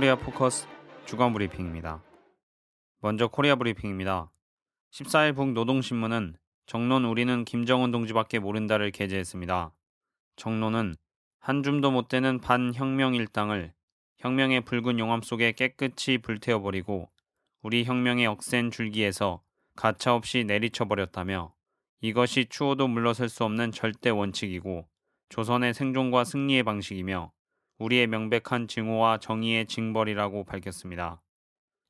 코리아 포커스 주간 브리핑입니다. 먼저 코리아 브리핑입니다. 14일 북노동신문은 정론 우리는 김정은 동지밖에 모른다를 게재했습니다. 정론은 한 줌도 못 되는 반혁명 일당을 혁명의 붉은 용암 속에 깨끗이 불태워버리고 우리 혁명의 억센 줄기에서 가차없이 내리쳐버렸다며 이것이 추호도 물러설 수 없는 절대 원칙이고 조선의 생존과 승리의 방식이며 우리의 명백한 증오와 정의의 징벌이라고 밝혔습니다.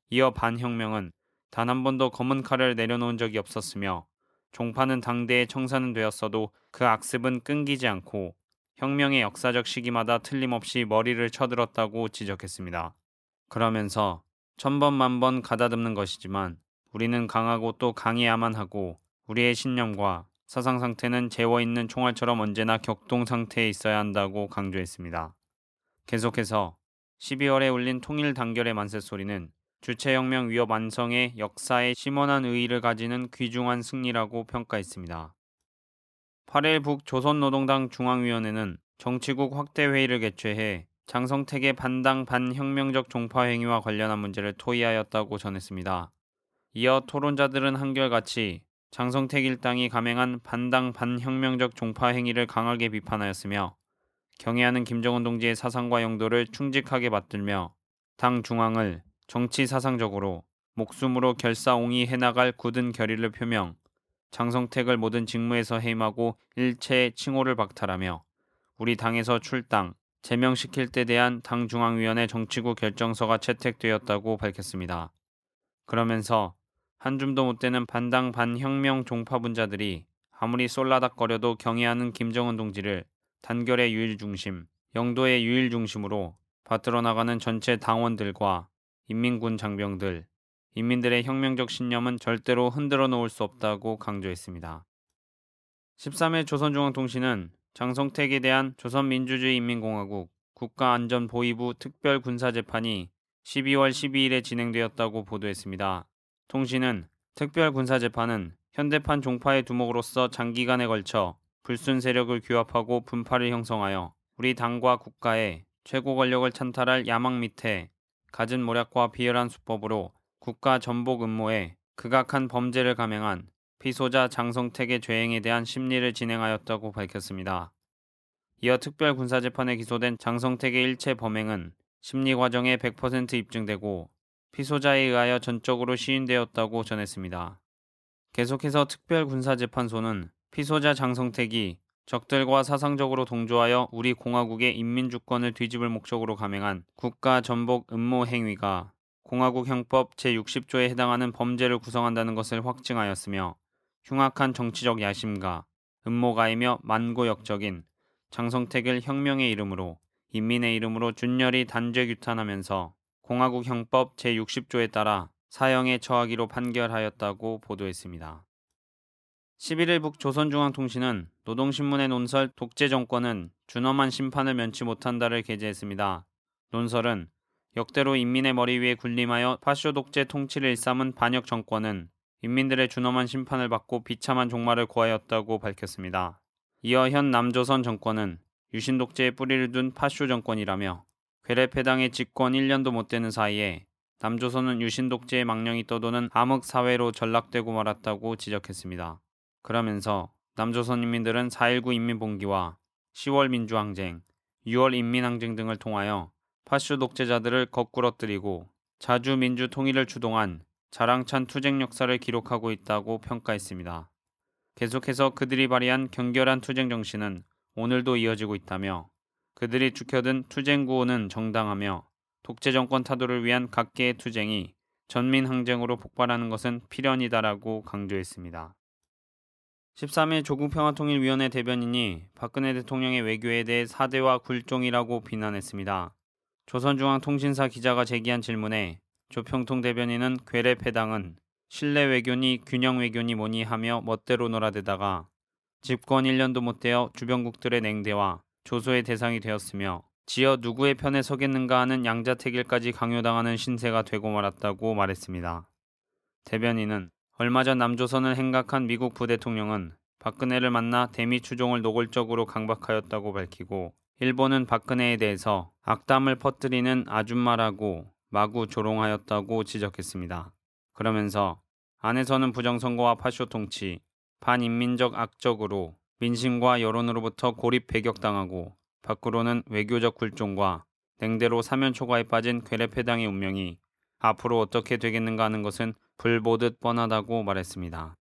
이어 반혁명은 단 한 번도 검은 칼을 내려놓은 적이 없었으며 종파는 당대의 청산은 되었어도 그 악습은 끊기지 않고 혁명의 역사적 시기마다 틀림없이 머리를 쳐들었다고 지적했습니다. 그러면서 천번 만번 가다듬는 것이지만 우리는 강하고 또 강해야만 하고 우리의 신념과 사상 상태는 재워 있는 총알처럼 언제나 격동 상태에 있어야 한다고 강조했습니다. 계속해서 12월에 울린 통일 단결의 만세 소리는 주체혁명 위협 완성의 역사에 심원한 의의를 가지는 귀중한 승리라고 평가했습니다. 8일 북 조선노동당 중앙위원회는 정치국 확대 회의를 개최해 장성택의 반당 반혁명적 종파 행위와 관련한 문제를 토의하였다고 전했습니다. 이어 토론자들은 한결같이 장성택 일당이 감행한 반당 반혁명적 종파 행위를 강하게 비판하였으며 경애하는 김정은 동지의 사상과 용도를 충직하게 받들며 당 중앙을 정치 사상적으로 목숨으로 결사옹이 해나갈 굳은 결의를 표명, 장성택을 모든 직무에서 해임하고 일체의 칭호를 박탈하며 우리 당에서 출당, 제명시킬 때 대한 당 중앙위원회 정치구 결정서가 채택되었다고 밝혔습니다. 그러면서 한 줌도 못 되는 반당 반혁명 종파 분자들이 아무리 쏠라닥거려도 경애하는 김정은 동지를 단결의 유일 중심, 영도의 유일 중심으로 받들어 나가는 전체 당원들과 인민군 장병들, 인민들의 혁명적 신념은 절대로 흔들어 놓을 수 없다고 강조했습니다. 13일 조선중앙통신은 장성택에 대한 조선민주주의인민공화국 국가안전보위부 특별군사재판이 12월 12일에 진행되었다고 보도했습니다. 통신은 특별군사재판은 현대판 종파의 두목으로서 장기간에 걸쳐 불순 세력을 규합하고 분파를 형성하여 우리 당과 국가의 최고 권력을 찬탈할 야망 밑에 갖은 모략과 비열한 수법으로 국가 전복 음모에 극악한 범죄를 감행한 피소자 장성택의 죄행에 대한 심리를 진행하였다고 밝혔습니다. 이어 특별군사재판에 기소된 장성택의 일체 범행은 심리 과정에 100% 입증되고 피소자에 의하여 전적으로 시인되었다고 전했습니다. 계속해서 특별군사재판소는 피소자 장성택이 적들과 사상적으로 동조하여 우리 공화국의 인민주권을 뒤집을 목적으로 감행한 국가 전복 음모 행위가 공화국 형법 제60조에 해당하는 범죄를 구성한다는 것을 확증하였으며 흉악한 정치적 야심과 음모가이며 만고역적인 장성택을 혁명의 이름으로 인민의 이름으로 준열히 단죄 규탄하면서 공화국 형법 제60조에 따라 사형에 처하기로 판결하였다고 보도했습니다. 11일 북 조선중앙통신은 노동신문의 논설 독재 정권은 준엄한 심판을 면치 못한다를 게재했습니다. 논설은 역대로 인민의 머리 위에 군림하여 파쇼 독재 통치를 일삼은 반역 정권은 인민들의 준엄한 심판을 받고 비참한 종말을 고하였다고 밝혔습니다. 이어 현 남조선 정권은 유신 독재에 뿌리를 둔 파쇼 정권이라며 괴뢰패당의 집권 1년도 못 되는 사이에 남조선은 유신 독재의 망령이 떠도는 암흑 사회로 전락되고 말았다고 지적했습니다. 그러면서 남조선 인민들은 4.19 인민봉기와 10월 민주항쟁, 6월 인민항쟁 등을 통하여 파쇼 독재자들을 거꾸러뜨리고 자주 민주 통일을 주동한 자랑찬 투쟁 역사를 기록하고 있다고 평가했습니다. 계속해서 그들이 발휘한 경결한 투쟁 정신은 오늘도 이어지고 있다며 그들이 죽혀든 투쟁 구호는 정당하며 독재 정권 타도를 위한 각계의 투쟁이 전민 항쟁으로 폭발하는 것은 필연이다라고 강조했습니다. 13일 조국평화통일위원회 대변인이 박근혜 대통령의 외교에 대해 사대와 굴종이라고 비난했습니다. 조선중앙통신사 기자가 제기한 질문에 조평통 대변인은 괴뢰 패당은 신뢰 외교니 균형 외교니 뭐니 하며 멋대로 놀아대다가 집권 1년도 못 되어 주변국들의 냉대와 조소의 대상이 되었으며 지어 누구의 편에 서겠는가 하는 양자택일까지 강요당하는 신세가 되고 말았다고 말했습니다. 대변인은 얼마 전 남조선을 행각한 미국 부대통령은 박근혜를 만나 대미 추종을 노골적으로 강박하였다고 밝히고 일본은 박근혜에 대해서 악담을 퍼뜨리는 아줌마라고 마구 조롱하였다고 지적했습니다. 그러면서 안에서는 부정선거와 파쇼 통치, 반인민적 악적으로 민심과 여론으로부터 고립 배격당하고 밖으로는 외교적 굴종과 냉대로 사면초가에 빠진 괴뢰패당의 운명이 앞으로 어떻게 되겠는가 하는 것은 불보듯 뻔하다고 말했습니다.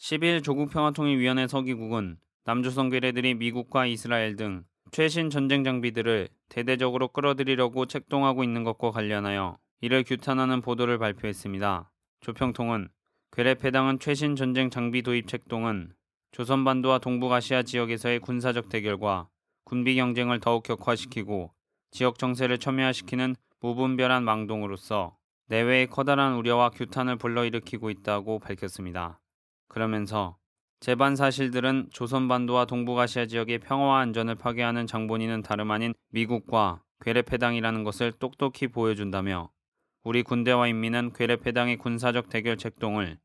10일 조국 평화통일위원회 서기국은 남조선 괴뢰들이 미국과 이스라엘 등 최신 전쟁 장비들을 대대적으로 끌어들이려고 책동하고 있는 것과 관련하여 이를 규탄하는 보도를 발표했습니다. 조평통은 괴뢰패당은 최신 전쟁 장비 도입 책동은 조선반도와 동북아시아 지역에서의 군사적 대결과 군비 경쟁을 더욱 격화시키고 지역 정세를 첨예화시키는 무분별한 망동으로서 내외의 커다란 우려와 규탄을 불러일으키고 있다고 밝혔습니다. 그러면서 재반 사실들은 조선반도와 동북아시아 지역의 평화와 안전을 파괴하는 장본인은 다름 아닌 미국과 괴뢰패당이라는 것을 똑똑히 보여준다며 우리 군대와 인민은 괴뢰패당의 군사적 대결 책동을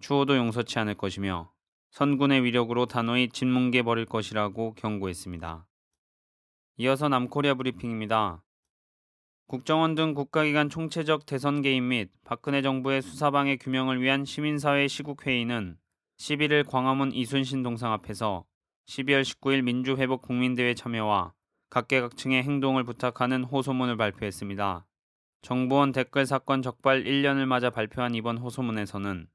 추호도 용서치 않을 것이며 선군의 위력으로 단호히 진뭉개 버릴 것이라고 경고했습니다. 이어서 남코리아 브리핑입니다. 국정원 등 국가기관 총체적 대선 개입 및 박근혜 정부의 수사방해 규명을 위한 시민사회 시국회의는 11일 광화문 이순신 동상 앞에서 12월 19일 민주회복 국민대회 참여와 각계각층의 행동을 부탁하는 호소문을 발표했습니다. 정보원 댓글 사건 적발 1년을 맞아 발표한 이번 호소문에서는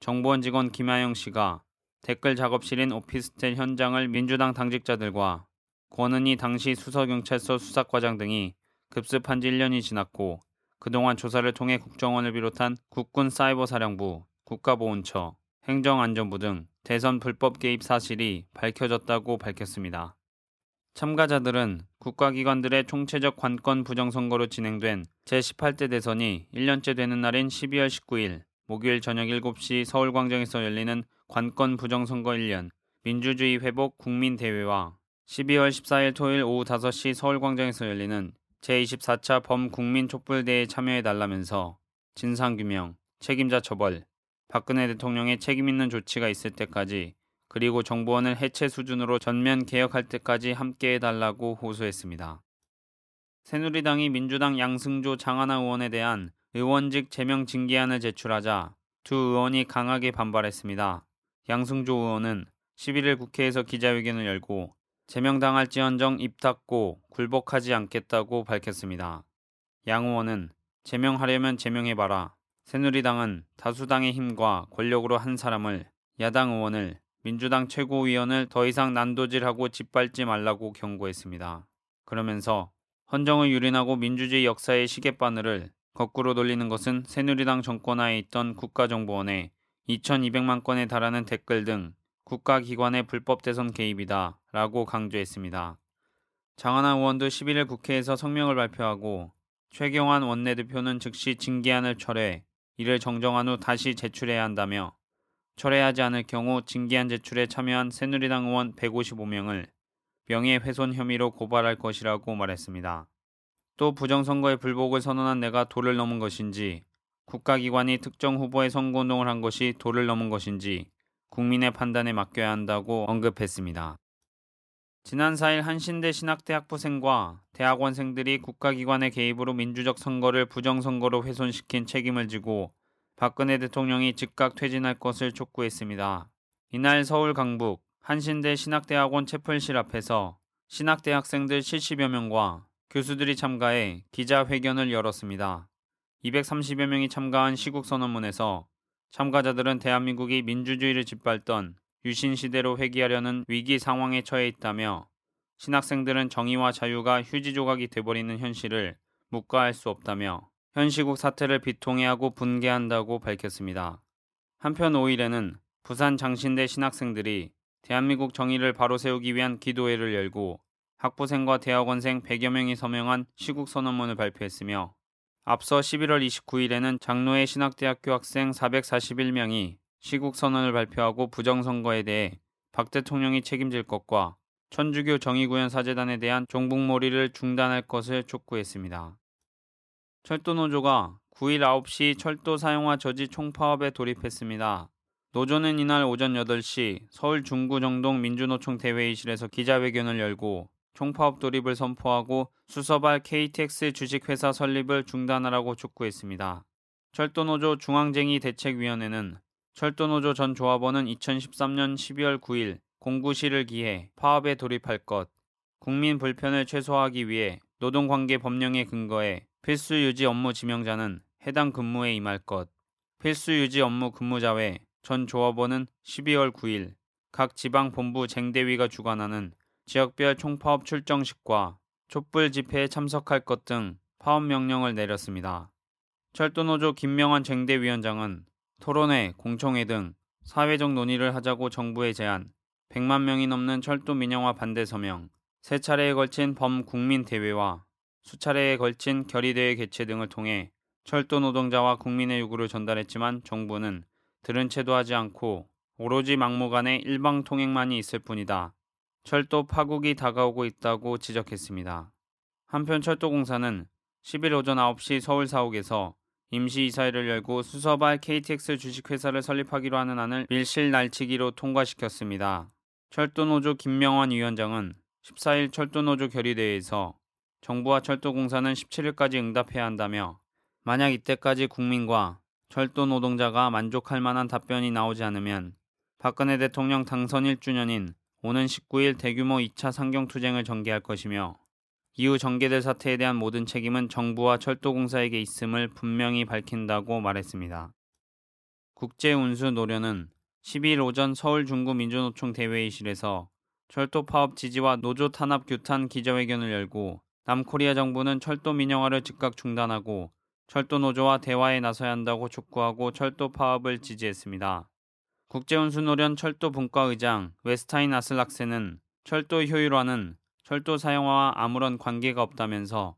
정보원 직원 김하영 씨가 댓글 작업실인 오피스텔 현장을 민주당 당직자들과 권은희 당시 수서경찰서 수사과장 등이 급습한 지 1년이 지났고 그동안 조사를 통해 국정원을 비롯한 국군 사이버사령부, 국가보훈처, 행정안전부 등 대선 불법 개입 사실이 밝혀졌다고 밝혔습니다. 참가자들은 국가기관들의 총체적 관건 부정선거로 진행된 제18대 대선이 1년째 되는 날인 12월 19일 목요일 저녁 7시 서울광장에서 열리는 관건 부정선거 1년 민주주의 회복 국민대회와 12월 14일 토요일 오후 5시 서울광장에서 열리는 제24차 범국민 촛불대회에 참여해 달라면서 진상규명, 책임자 처벌, 박근혜 대통령의 책임있는 조치가 있을 때까지 그리고 정보원을 해체 수준으로 전면 개혁할 때까지 함께해 달라고 호소했습니다. 새누리당이 민주당 양승조 장하나 의원에 대한 의원직 제명 징계안을 제출하자 두 의원이 강하게 반발했습니다. 양승조 의원은 11일 국회에서 기자회견을 열고 제명당할지언정 입 닫고 굴복하지 않겠다고 밝혔습니다. 양 의원은 제명하려면 제명해봐라. 새누리당은 다수당의 힘과 권력으로 한 사람을 야당 의원을 민주당 최고위원을 더 이상 난도질하고 짓밟지 말라고 경고했습니다. 그러면서 헌정을 유린하고 민주주의 역사의 시계바늘을 거꾸로 돌리는 것은 새누리당 정권하에 있던 국가정보원의 2200만 건에 달하는 댓글 등 국가기관의 불법 대선 개입이다 라고 강조했습니다. 장하나 의원도 11일 국회에서 성명을 발표하고 최경환 원내대표는 즉시 징계안을 철회, 이를 정정한 후 다시 제출해야 한다며 철회하지 않을 경우 징계안 제출에 참여한 새누리당 의원 155명을 명예훼손 혐의로 고발할 것이라고 말했습니다. 또 부정선거의 불복을 선언한 내가 도를 넘은 것인지 국가기관이 특정 후보의 선거운동을 한 것이 도를 넘은 것인지 국민의 판단에 맡겨야 한다고 언급했습니다. 지난 4일 한신대 신학대학부생과 대학원생들이 국가기관의 개입으로 민주적 선거를 부정선거로 훼손시킨 책임을 지고 박근혜 대통령이 즉각 퇴진할 것을 촉구했습니다. 이날 서울 강북 한신대 신학대학원 채플실 앞에서 신학대 학생들 70여 명과 교수들이 참가해 기자회견을 열었습니다. 230여 명이 참가한 시국선언문에서 참가자들은 대한민국이 민주주의를 짓밟던 유신 시대로 회귀하려는 위기 상황에 처해 있다며 신학생들은 정의와 자유가 휴지 조각이 돼버리는 현실을 묵과할 수 없다며 현 시국 사태를 비통해하고 분개한다고 밝혔습니다. 한편 5일에는 부산 장신대 신학생들이 대한민국 정의를 바로 세우기 위한 기도회를 열고 학부생과 대학원생 100여 명이 서명한 시국 선언문을 발표했으며 앞서 11월 29일에는 장로의 신학대학교 학생 441명이 시국 선언을 발표하고 부정선거에 대해 박 대통령이 책임질 것과 천주교 정의구현 사재단에 대한 종북몰이를 중단할 것을 촉구했습니다. 철도노조가 9일 9시 철도 사용화 저지 총파업에 돌입했습니다. 노조는 이날 오전 8시 서울 중구 정동 민주노총 대회의실에서 기자회견을 열고 총파업 돌입을 선포하고 수서발 KTX 주식회사 설립을 중단하라고 촉구했습니다. 철도노조 중앙쟁의 대책위원회는 철도노조 전 조합원은 2013년 12월 9일 공구시를 기해 파업에 돌입할 것, 국민 불편을 최소화하기 위해 노동관계 법령에 근거해 필수 유지 업무 지명자는 해당 근무에 임할 것, 필수 유지 업무 근무자 외 전 조합원은 12월 9일 각 지방 본부 쟁대위가 주관하는 지역별 총파업 출정식과 촛불 집회에 참석할 것 등 파업 명령을 내렸습니다. 철도노조 김명환 쟁대위원장은 토론회, 공청회 등 사회적 논의를 하자고 정부에 제안, 100만 명이 넘는 철도 민영화 반대 서명, 세 차례에 걸친 범국민 대회와 수차례에 걸친 결의대회 개최 등을 통해 철도 노동자와 국민의 요구를 전달했지만 정부는 들은 채도 하지 않고 오로지 막무가내 일방 통행만이 있을 뿐이다. 철도 파국이 다가오고 있다고 지적했습니다. 한편 철도공사는 10일 오전 9시 서울 사옥에서 임시이사회를 열고 수서발 KTX 주식회사를 설립하기로 하는 안을 밀실 날치기로 통과시켰습니다. 철도노조 김명환 위원장은 14일 철도노조 결의대회에서 정부와 철도공사는 17일까지 응답해야 한다며 만약 이때까지 국민과 철도 노동자가 만족할 만한 답변이 나오지 않으면 박근혜 대통령 당선 1주년인 오는 19일 대규모 2차 상경투쟁을 전개할 것이며 이후 전개될 사태에 대한 모든 책임은 정부와 철도공사에게 있음을 분명히 밝힌다고 말했습니다. 국제운수 노련은 12일 오전 서울 중구 민주노총 대회의실에서 철도 파업 지지와 노조 탄압 규탄 기자회견을 열고 남코리아 정부는 철도 민영화를 즉각 중단하고 철도 노조와 대화에 나서야 한다고 촉구하고 철도 파업을 지지했습니다. 국제운수노련 철도분과의장 웨스타인 아슬락세는 철도 효율화는 철도 사용화와 아무런 관계가 없다면서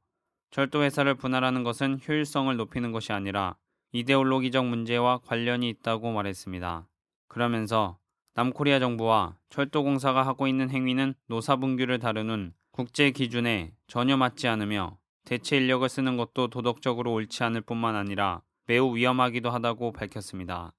철도 회사를 분할하는 것은 효율성을 높이는 것이 아니라 이데올로기적 문제와 관련이 있다고 말했습니다. 그러면서 남코리아 정부와 철도공사가 하고 있는 행위는 노사분규를 다루는 국제 기준에 전혀 맞지 않으며 대체 인력을 쓰는 것도 도덕적으로 옳지 않을 뿐만 아니라 매우 위험하기도 하다고 밝혔습니다.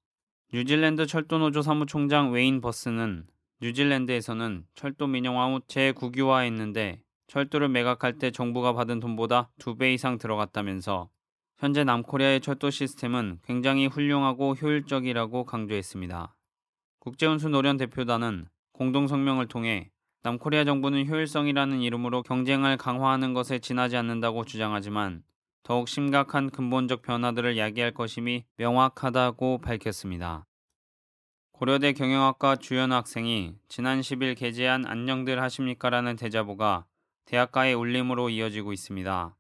뉴질랜드 철도노조 사무총장 웨인 버스는 뉴질랜드에서는 철도 민영화 후 재국유화했는데 철도를 매각할 때 정부가 받은 돈보다 두 배 이상 들어갔다면서 현재 남코리아의 철도 시스템은 굉장히 훌륭하고 효율적이라고 강조했습니다. 국제운수 노련 대표단은 공동성명을 통해 남코리아 정부는 효율성이라는 이름으로 경쟁을 강화하는 것에 지나지 않는다고 주장하지만 더욱 심각한 근본적 변화들을 야기할 것임이 명확하다고 밝혔습니다. 고려대 경영학과 주연 학생이 지난 10일 게재한 안녕들 하십니까라는 대자보가 대학가의 울림으로 이어지고 있습니다.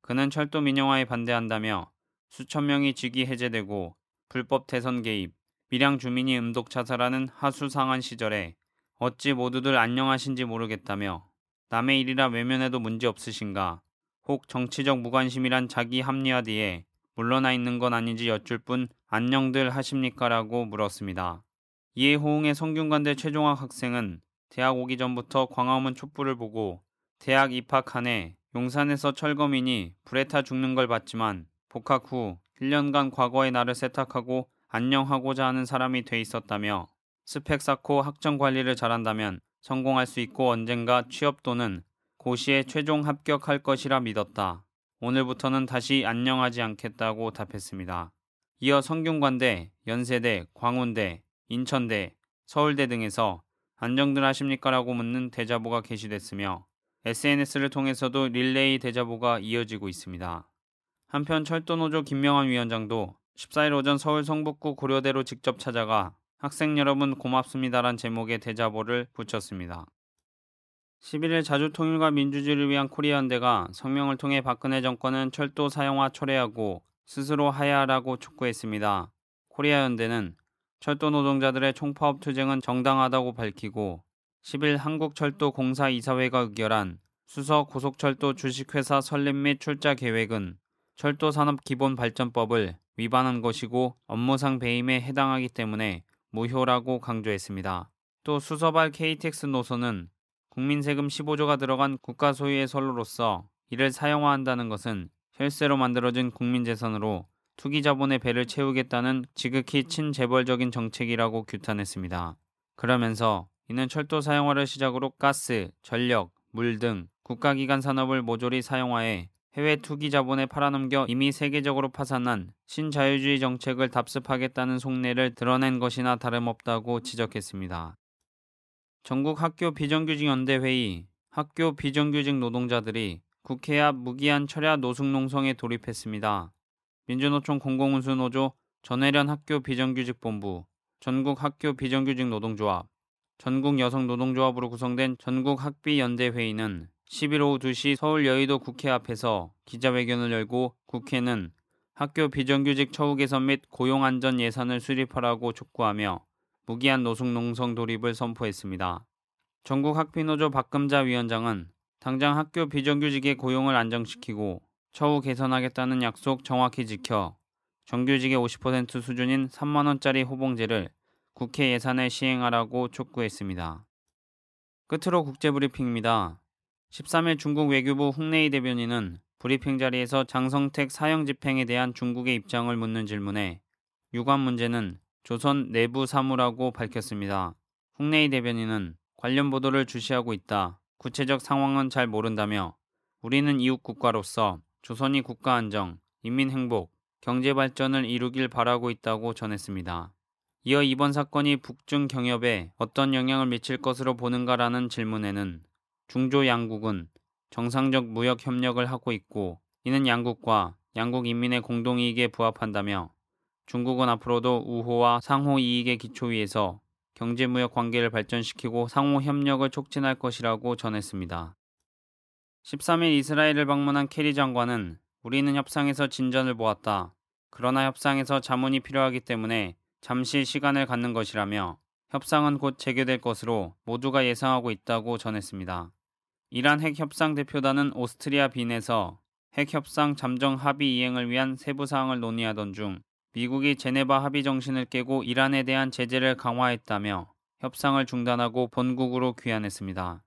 그는 철도 민영화에 반대한다며 수천 명이 직위 해제되고 불법 대선 개입, 밀양 주민이 음독 자살하는 하수상한 시절에 어찌 모두들 안녕하신지 모르겠다며 남의 일이라 외면해도 문제 없으신가 혹 정치적 무관심이란 자기 합리화 뒤에 물러나 있는 건 아닌지 여쭐 뿐 안녕들 하십니까라고 물었습니다. 이에 호응의 성균관대 최종학 학생은 대학 오기 전부터 광화문 촛불을 보고 대학 입학 한 해 용산에서 철거민이 불에 타 죽는 걸 봤지만 복학 후 1년간 과거의 나를 세탁하고 안녕하고자 하는 사람이 돼 있었다며 스펙 쌓고 학점 관리를 잘한다면 성공할 수 있고 언젠가 취업 또는 고시에 최종 합격할 것이라 믿었다. 오늘부터는 다시 안녕하지 않겠다고 답했습니다. 이어 성균관대, 연세대, 광운대, 인천대, 서울대 등에서 안정들 하십니까라고 묻는 대자보가 게시됐으며 SNS를 통해서도 릴레이 대자보가 이어지고 있습니다. 한편 철도노조 김명환 위원장도 14일 오전 서울 성북구 고려대로 직접 찾아가 학생 여러분 고맙습니다란 제목의 대자보를 붙였습니다. 11일 자주통일과 민주주의를 위한 코리아연대가 성명을 통해 박근혜 정권은 철도 사용화 철회하고 스스로 하야하라고 촉구했습니다. 코리아연대는 철도 노동자들의 총파업 투쟁은 정당하다고 밝히고 10일 한국철도공사 이사회가 의결한 수서 고속철도 주식회사 설립 및 출자 계획은 철도산업기본발전법을 위반한 것이고 업무상 배임에 해당하기 때문에 무효라고 강조했습니다. 또 수서발 KTX 노선은 국민 세금 15조가 들어간 국가 소유의 선로로서 이를 사용화한다는 것은 혈세로 만들어진 국민 재산으로 투기 자본의 배를 채우겠다는 지극히 친재벌적인 정책이라고 규탄했습니다. 그러면서 이는 철도 사용화를 시작으로 가스, 전력, 물 등 국가기관 산업을 모조리 사용하에 해외 투기 자본에 팔아넘겨 이미 세계적으로 파산한 신자유주의 정책을 답습하겠다는 속내를 드러낸 것이나 다름없다고 지적했습니다. 전국 학교 비정규직 연대 회의 학교 비정규직 노동자들이 국회 앞 무기한 철야 노숙농성에 돌입했습니다. 민주노총 공공운수노조 전해련 학교 비정규직 본부 전국 학교 비정규직 노동조합 전국 여성 노동조합으로 구성된 전국 학비 연대 회의는 11 오후 2시 서울 여의도 국회 앞에서 기자회견을 열고 국회는 학교 비정규직 처우 개선 및 고용 안전 예산을 수립하라고 촉구하며 무기한 노숙 농성 돌입을 선포했습니다. 전국 학비노조 박금자 위원장은 당장 학교 비정규직의 고용을 안정시키고 처우 개선하겠다는 약속 정확히 지켜 정규직의 50% 수준인 3만원짜리 호봉제를 국회 예산에 시행하라고 촉구했습니다. 끝으로 국제브리핑입니다. 13일 중국 외교부 홍내희 대변인은 브리핑 자리에서 장성택 사형 집행에 대한 중국의 입장을 묻는 질문에 유관 문제는 조선 내부 사무라고 밝혔습니다. 홍내희 대변인은 관련 보도를 주시하고 있다. 구체적 상황은 잘 모른다며 우리는 이웃 국가로서 조선이 국가 안정, 인민 행복, 경제 발전을 이루길 바라고 있다고 전했습니다. 이어 이번 사건이 북중 경협에 어떤 영향을 미칠 것으로 보는가라는 질문에는 중조 양국은 정상적 무역 협력을 하고 있고 이는 양국과 양국 인민의 공동이익에 부합한다며 중국은 앞으로도 우호와 상호 이익의 기초 위에서 경제무역 관계를 발전시키고 상호 협력을 촉진할 것이라고 전했습니다. 13일 이스라엘을 방문한 캐리 장관은 우리는 협상에서 진전을 보았다. 그러나 협상에서 자문이 필요하기 때문에 잠시 시간을 갖는 것이라며 협상은 곧 재개될 것으로 모두가 예상하고 있다고 전했습니다. 이란 핵 협상 대표단은 오스트리아 빈에서 핵 협상 잠정 합의 이행을 위한 세부 사항을 논의하던 중 미국이 제네바 합의 정신을 깨고 이란에 대한 제재를 강화했다며 협상을 중단하고 본국으로 귀환했습니다.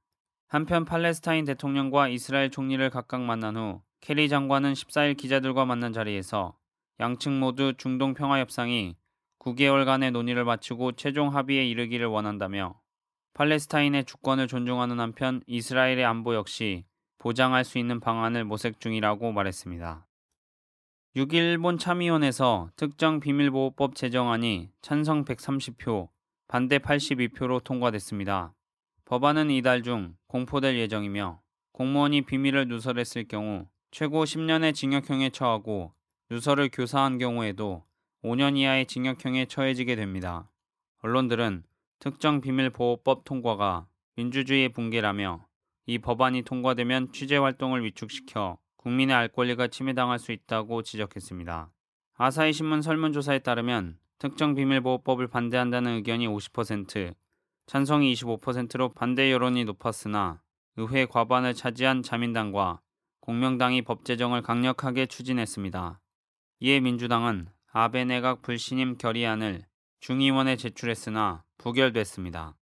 한편 팔레스타인 대통령과 이스라엘 총리를 각각 만난 후 캐리 장관은 14일 기자들과 만난 자리에서 양측 모두 중동 평화 협상이 9개월간의 논의를 마치고 최종 합의에 이르기를 원한다며 팔레스타인의 주권을 존중하는 한편 이스라엘의 안보 역시 보장할 수 있는 방안을 모색 중이라고 말했습니다. 6일 일본 참의원에서 특정 비밀보호법 제정안이 찬성 130표, 반대 82표로 통과됐습니다. 법안은 이달 중 공포될 예정이며 공무원이 비밀을 누설했을 경우 최고 10년의 징역형에 처하고 누설을 교사한 경우에도 5년 이하의 징역형에 처해지게 됩니다. 언론들은 특정 비밀보호법 통과가 민주주의의 붕괴라며 이 법안이 통과되면 취재 활동을 위축시켜 국민의 알 권리가 침해당할 수 있다고 지적했습니다. 아사히 신문 설문조사에 따르면 특정 비밀보호법을 반대한다는 의견이 50%, 찬성이 25%로 반대 여론이 높았으나 의회 과반을 차지한 자민당과 공명당이 법 제정을 강력하게 추진했습니다. 이에 민주당은 아베 내각 불신임 결의안을 중의원에 제출했으나 부결됐습니다.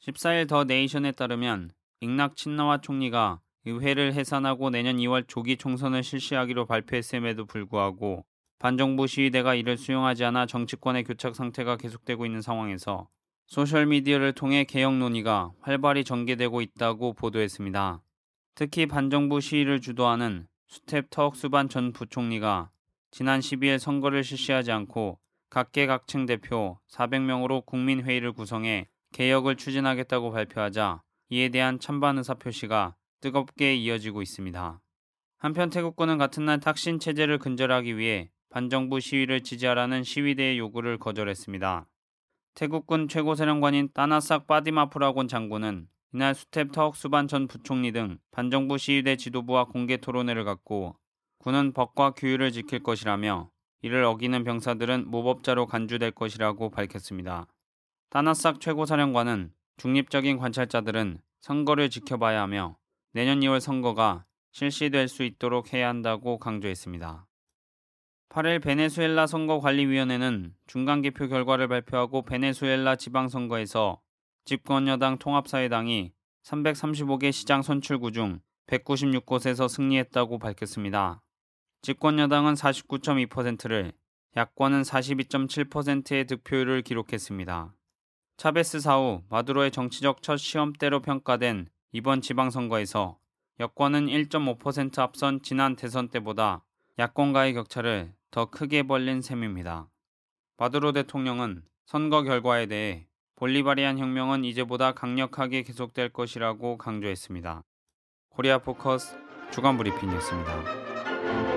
14일 더 네이션에 따르면 익낙 친나와 총리가 의회를 해산하고 내년 2월 조기 총선을 실시하기로 발표했음에도 불구하고 반정부 시위대가 이를 수용하지 않아 정치권의 교착 상태가 계속되고 있는 상황에서 소셜미디어를 통해 개혁 논의가 활발히 전개되고 있다고 보도했습니다. 특히 반정부 시위를 주도하는 수텝 터억수반 전 부총리가 지난 12일 선거를 실시하지 않고 각계각층 대표 400명으로 국민회의를 구성해 개혁을 추진하겠다고 발표하자 이에 대한 찬반 의사 표시가 뜨겁게 이어지고 있습니다. 한편 태국군은 같은 날 탁신 체제를 근절하기 위해 반정부 시위를 지지하라는 시위대의 요구를 거절했습니다. 태국군 최고사령관인 따나삭 빠디마프라곤 장군은 이날 수텝 터억 수반 전 부총리 등 반정부 시위대 지도부와 공개 토론회를 갖고 군은 법과 규율을 지킬 것이라며 이를 어기는 병사들은 무법자로 간주될 것이라고 밝혔습니다. 따나삭 최고사령관은 중립적인 관찰자들은 선거를 지켜봐야 하며 내년 2월 선거가 실시될 수 있도록 해야 한다고 강조했습니다. 8일 베네수엘라 선거관리위원회는 중간 개표 결과를 발표하고 베네수엘라 지방선거에서 집권여당 통합사회당이 335개 시장 선출구 중 196곳에서 승리했다고 밝혔습니다. 집권여당은 49.2%를, 야권은 42.7%의 득표율을 기록했습니다. 차베스 사후 마두로의 정치적 첫 시험대로 평가된 이번 지방선거에서 여권은 1.5% 앞선 지난 대선 때보다 야권과의 격차를 더 크게 벌린 셈입니다. 마두로 대통령은 선거 결과에 대해 볼리바리안 혁명은 이제보다 강력하게 계속될 것이라고 강조했습니다. 코리아 포커스 주간 브리핑이었습니다.